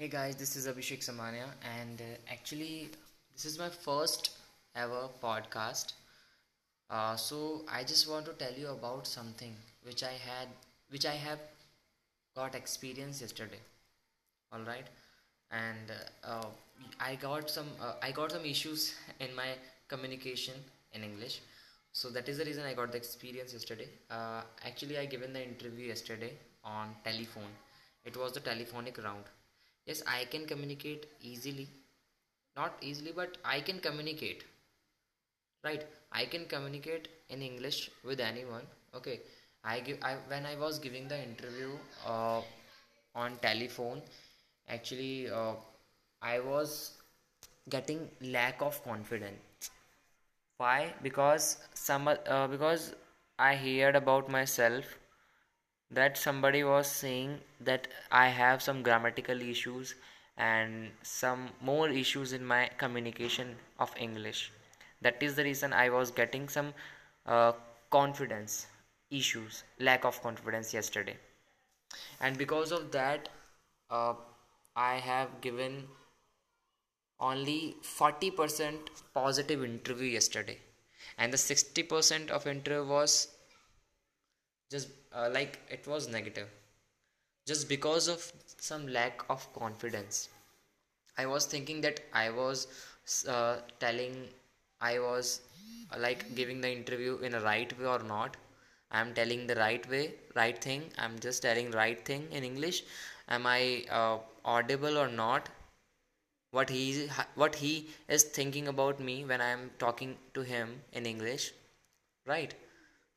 Hey guys, this is Abhishek Samania, and uh, actually, this is my first ever podcast. Uh, so I just want to tell you about something which I had, which I have got experience yesterday. All right, and uh, I got some, uh, I got some issues in my communication in English. So that is the reason I got the experience yesterday. Uh, actually, I given the interview yesterday on telephone. It was the telephonic round yes i can communicate easily. Not easily but i can communicate. Right. I can communicate in english with anyone. Okay. I give i when i was giving the interview uh, on telephone actually uh, i was getting lack of confidence. Why? Because some uh, because i heard about myself that somebody was saying that I have some grammatical issues and some more issues in my communication of English. That is the reason I was getting some uh, confidence issues, lack of confidence yesterday. And because of that, uh, I have given only 40% positive interview yesterday. And the 60% of interview was just uh, like it was negative. Just because of some lack of confidence. I was thinking that i was uh, telling i was uh, like giving the interview in a right way or not. I'm telling the right way right thing. I'm just telling right thing in english. Am i uh, audible or not? What he what he is thinking about me when i am talking to him in english. Right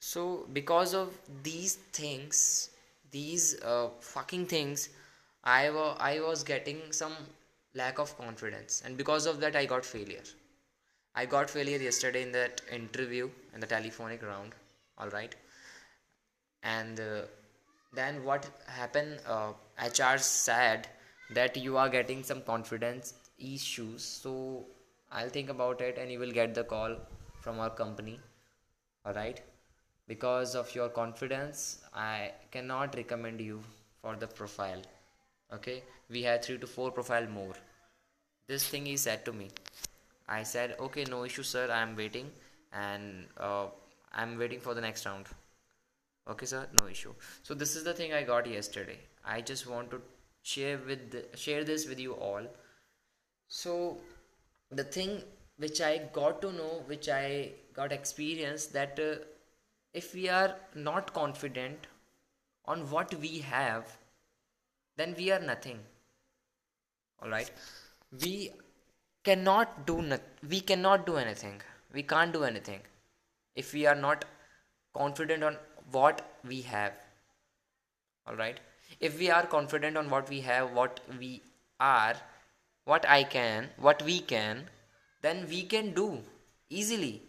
so because of these things these uh, fucking things I, I was getting some lack of confidence. And because of that i got failure. I got failure yesterday in that interview in the telephonic round. All right? And uh, then what happened uh, hr said that you are getting some confidence issues. So i'll think about it and you will get the call from our company. All right because of your confidence i cannot recommend you for the profile. Okay? We have three to four profile more. This thing he said to me. I said okay no issue sir. I am waiting and uh, i'm waiting for the next round. Okay sir. No issue. So this is the thing i got yesterday. I just want to share with the, share this with you all. So the thing which i got to know which i got experience that uh, if we are not confident on what we have then we are nothing. All right we cannot do not, we cannot do anything. We can't do anything if we are not confident on what we have. All right if we are confident on what we have what we are what i can what we can then we can do easily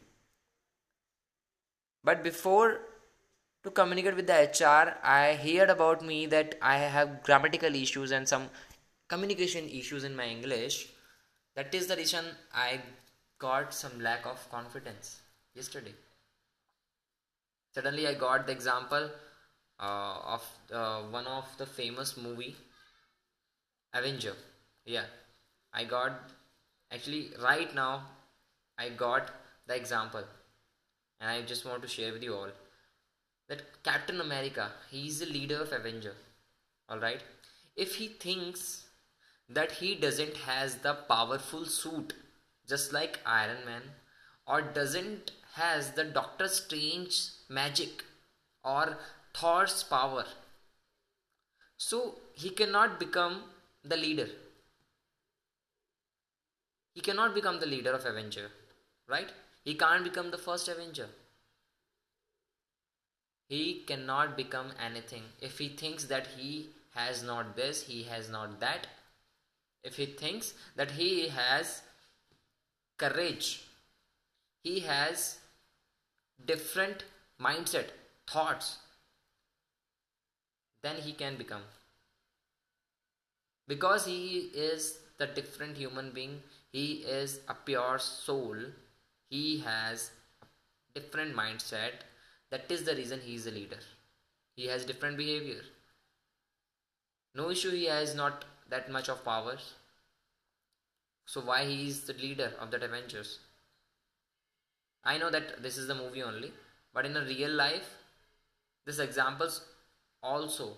but before to communicate with the hr i heard about me that i have grammatical issues and some communication issues in my english. That is the reason i got some lack of confidence yesterday. Suddenly i got the example uh, of uh, one of the famous movie avenger. Yeah. I got actually right now i got the example and I just want to share with you all that Captain America, he is the leader of Avenger. Alright? If he thinks that he doesn't has the powerful suit just like Iron Man or doesn't has the Doctor Strange magic or Thor's power so he cannot become the leader he cannot become the leader of Avenger right he can't become the first Avenger. He cannot become anything. If he thinks that he has not this, he has not that. If he thinks that he has courage, he has different mindset, thoughts, then he can become. Because he is the different human being, he is a pure soul he has different mindset. That is the reason he is a leader. He has different behavior. No issue he has not that much of powers so why he is the leader of that avengers? I know that this is the movie only but in a real life this examples also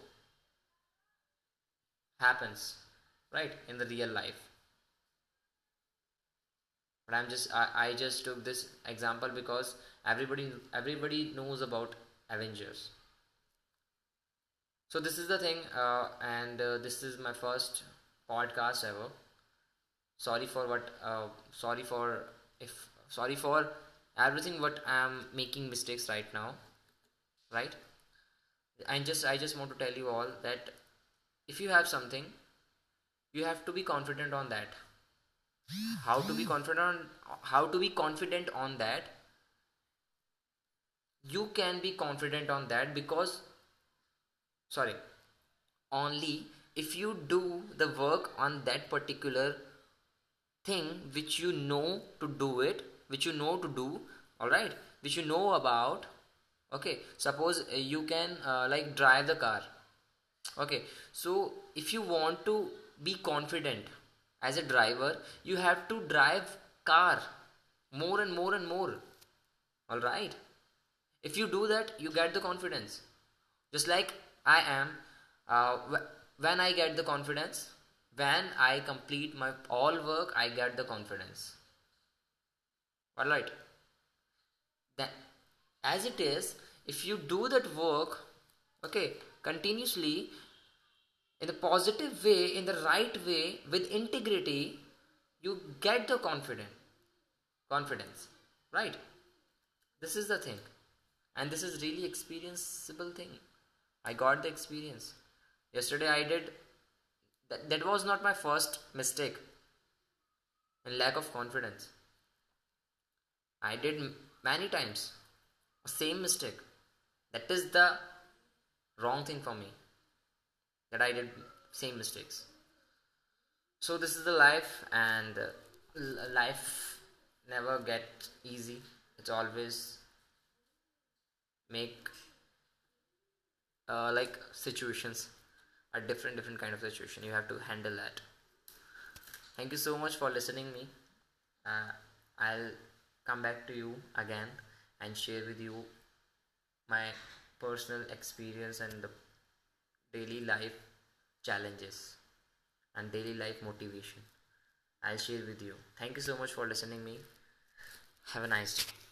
happens right in the real life but i'm just I, I just took this example because everybody everybody knows about avengers. So this is the thing uh, and uh, this is my first podcast ever. Sorry for what uh, sorry for if sorry for everything what i'm making mistakes right now right? And just i just want to tell you all that if you have something you have to be confident on that how to be confident on how to be confident on that? You can be confident on that because sorry only if you do the work on that particular thing which you know to do it which you know to do all right which you know about okay. Suppose uh, you can uh, like drive the car okay. So if you want to be confident as a driver you have to drive car more and more and more. All right? If you do that you get the confidence. Just like i am uh, when i get the confidence when i complete my all work i get the confidence. All right? Then as it is if you do that work okay continuously in the positive way in the right way with integrity you get the confident confidence right? This is the thing. And this is really experienceable thing. I got the experience. Yesterday i did that, that was not my first mistake. And lack of confidence. I did many times same mistake. That is the wrong thing for me that i did same mistakes. So this is the life and uh, life never get easy. It's always make uh, like situations a different different kind of situation. You have to handle that. Thank you so much for listening me. Uh, i'll come back to you again and share with you my personal experience and the daily life challenges and daily life motivation. I'll share with you. Thank you so much for listening me. Have a nice day